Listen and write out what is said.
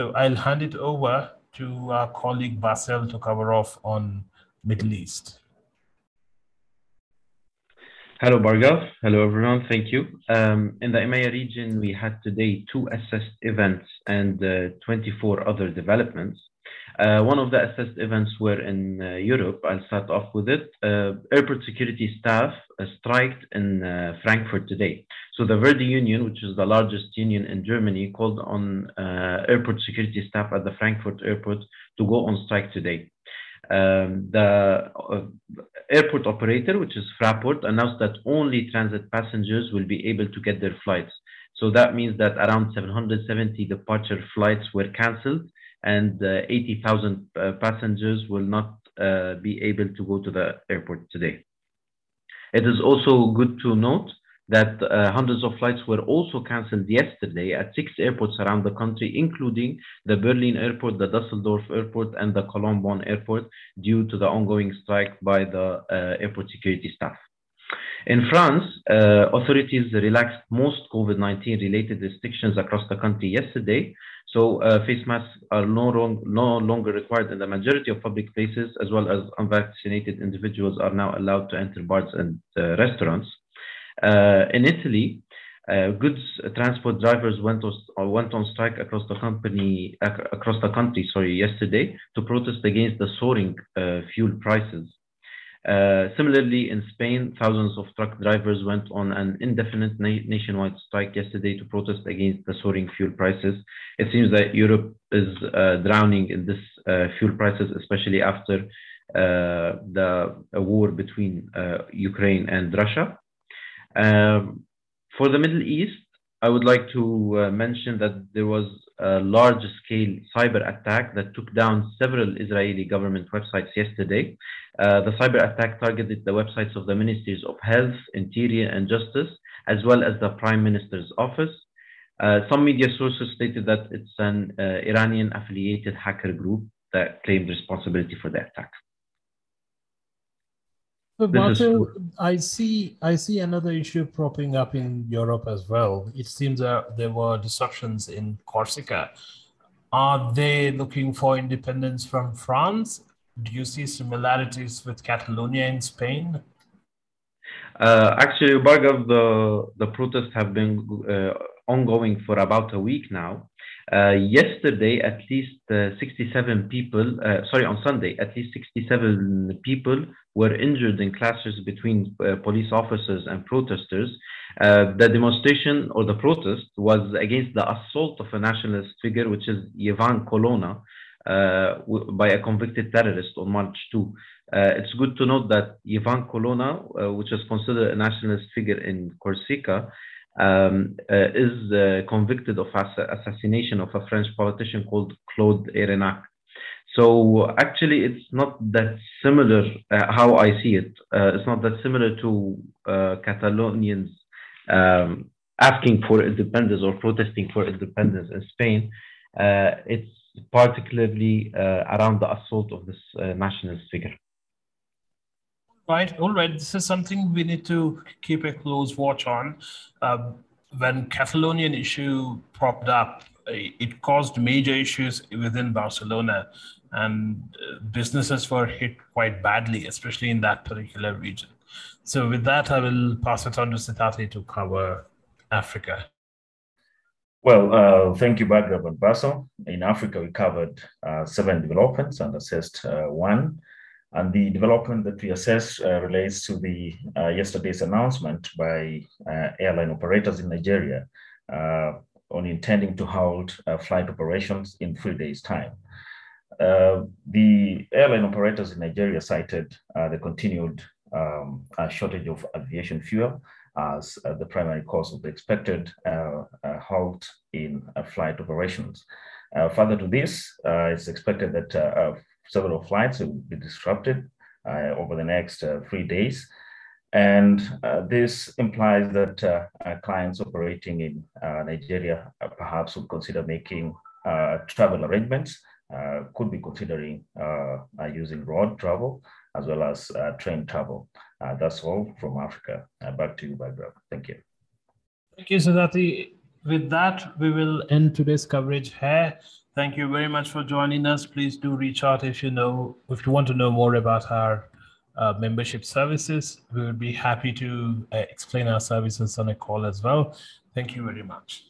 So I'll hand it over to our colleague Bassel to cover off on Middle East. Hello, Bhargav. Hello, everyone. Thank you. Um, in the EMEA region, we had today two assessed events and uh, 24 other developments. Uh, one of the assessed events were in uh, Europe. I'll start off with it. Uh, airport security staff uh, striked in uh, Frankfurt today. So the Verdi Union, which is the largest union in Germany, called on airport security staff at the Frankfurt airport to go on strike today. Um, the uh, airport operator, which is Fraport, announced that only transit passengers will be able to get their flights. So that means that around 770 departure flights were cancelled and uh, 80,000 uh, passengers will not uh, be able to go to the airport today. It is also good to note that uh, hundreds of flights were also cancelled yesterday at six airports around the country, including the Berlin airport, the Dusseldorf airport, and the Cologne Bonn airport, due to the ongoing strike by the uh, airport security staff. In France, uh, authorities relaxed most COVID-19 related restrictions across the country yesterday. So uh, face masks are no, long, no longer required in the majority of public places, as well as unvaccinated individuals are now allowed to enter bars and uh, restaurants. Uh, in Italy, uh, goods transport drivers went on, went on strike across the company across the country. Sorry, yesterday to protest against the soaring uh, fuel prices. Uh, similarly, in Spain, thousands of truck drivers went on an indefinite na nationwide strike yesterday to protest against the soaring fuel prices. It seems that Europe is uh, drowning in this uh, fuel prices, especially after the war between Ukraine and Russia. Um, for the Middle East, I would like to uh, mention that there was a large scale cyber attack that took down several Israeli government websites yesterday. Uh, the cyber attack targeted the websites of the Ministries of Health, Interior, and Justice, as well as the Prime Minister's office. Uh, some media sources stated that it's an uh, Iranian affiliated hacker group that claimed responsibility for the attack. So, I see I see another issue propping up in Europe as well. It seems that there were disruptions in Corsica. Are they looking for independence from France? Do you see similarities with Catalonia in Spain? Uh, actually, Bhargav, the, the protests have been uh, ongoing for about a week now. Uh, yesterday, at least uh, 67 people, uh, sorry, on Sunday, at least 67 people were injured in clashes between uh, police officers and protesters. Uh, the demonstration or the protest was against the assault of a nationalist figure, which is Yvan Colonna, uh, by a convicted terrorist on March 2. it's good to note that Yvan Colonna, which is considered a nationalist figure in Corsica, um, uh, is uh, convicted of ass assassination of a French politician called Claude Érignac. So actually, it's not that similar uh, how I see it. Uh, it's not that similar to uh, Catalonians um, asking for independence or protesting for independence in Spain. Uh, it's particularly around the assault of this nationalist figure. Right, all right. This is something we need to keep a close watch on. Uh, when Catalonian issue propped up, it caused major issues within Barcelona, and uh, businesses were hit quite badly, especially in that particular region. So, with that, I will pass it on to Sitati to cover Africa. Well, uh, thank you, Bhargav and Bassel. In Africa, we covered uh, seven developments and assessed uh, one. And the development that we assess uh, relates to the uh, yesterday's announcement by uh, airline operators in Nigeria uh, on intending to halt uh, flight operations in three days' time. Uh, the airline operators in Nigeria cited the continued um, shortage of aviation fuel as the primary cause of the expected halt in flight operations. further to this, it's expected that several flights will be disrupted uh, over the next uh, three days. And uh, this implies that uh, uh, clients operating in uh, Nigeria perhaps would consider making travel arrangements, could be considering using road travel as well as train travel. that's all from Africa. back to you, Bhargav. Thank you. Thank you, Sitati with that, we will end today's coverage here. Thank you very much for joining us. Please do reach out if you know if you want to know more about our uh, membership services. We would be happy to uh, explain our services on a call as well. Thank you very much.